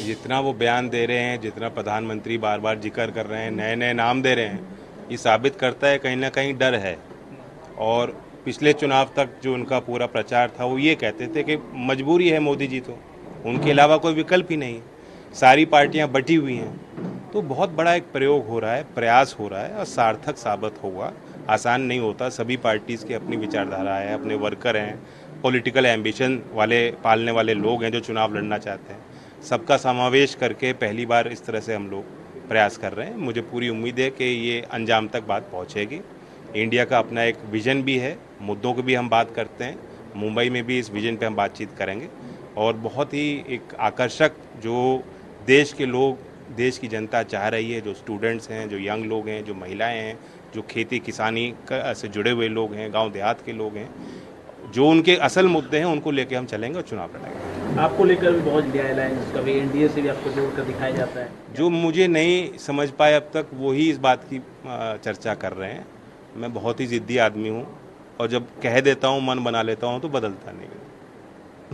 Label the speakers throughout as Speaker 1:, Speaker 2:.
Speaker 1: जितना वो बयान दे रहे हैं, जितना प्रधानमंत्री बार बार ज़िक्र कर रहे हैं नए नए नाम दे रहे हैं, ये साबित करता है कहीं ना कहीं डर है। और पिछले चुनाव तक जो उनका पूरा प्रचार था, वो ये कहते थे कि मजबूरी है मोदी जी तो। उनके अलावा कोई विकल्प ही नहीं। सारी पार्टियाँ बटी हुई हैं। तो बहुत बड़ा एक प्रयोग हो रहा है, प्रयास हो रहा है और सार्थक साबित होगा। आसान नहीं होता। सभी पार्टीज़ की अपनी विचारधारा है, अपने वर्कर हैं, पॉलिटिकल एम्बिशन वाले, पालने वाले लोग हैं जो चुनाव लड़ना चाहते हैं। सबका समावेश करके पहली बार इस तरह से हम लोग प्रयास कर रहे हैं। मुझे पूरी उम्मीद है कि ये अंजाम तक बात पहुंचेगी। इंडिया का अपना एक विजन भी है, मुद्दों की भी हम बात करते हैं, मुंबई में भी इस विजन पे हम बातचीत करेंगे। और बहुत ही एक आकर्षक जो देश के लोग, देश की जनता चाह रही है, जो स्टूडेंट्स हैं, जो यंग लोग हैं, जो महिलाएँ हैं, जो खेती किसानी से जुड़े हुए लोग हैं, गाँव देहात के लोग हैं, जो उनके असल मुद्दे हैं, उनको लेके हम चलेंगे और चुनाव लड़ेंगे।
Speaker 2: आपको लेकर भी बहुत इंडिया अलायंस कभी एनडीए से भी आपको जोड़कर दिखाया जाता है।
Speaker 1: जो मुझे नहीं समझ पाए अब तक वही इस बात की चर्चा कर रहे हैं। मैं बहुत ही ज़िद्दी आदमी हूँ और जब कह देता हूँ, मन बना लेता हूँ तो बदलता नहीं।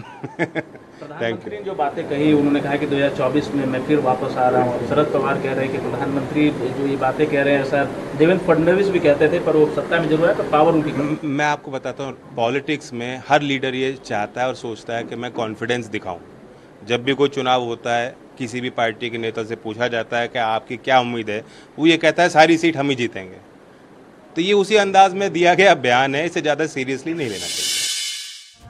Speaker 2: प्रधानमंत्री ने जो बातें कही उन्होंने कहा कि 2024 में मैं फिर वापस आ रहा हूँ। शरद पवार कह रहे हैं कि प्रधानमंत्री जो ये बातें कह रहे हैं सर देवेंद्र फडणवीस भी कहते थे पर वो सत्ता में ज़रूर है पर पावर उनकी
Speaker 1: मैं आपको बताता हूँ पॉलिटिक्स में हर लीडर ये चाहता है और सोचता है कि मैं कॉन्फिडेंस दिखाऊँ। जब भी कोई चुनाव होता है किसी भी पार्टी के नेता से पूछा जाता है कि आपकी क्या उम्मीद है वो ये कहता है सारी सीट हम ही जीतेंगे। तो ये उसी अंदाज में दिया गया बयान है इसे ज़्यादा सीरियसली नहीं लेना चाहिए।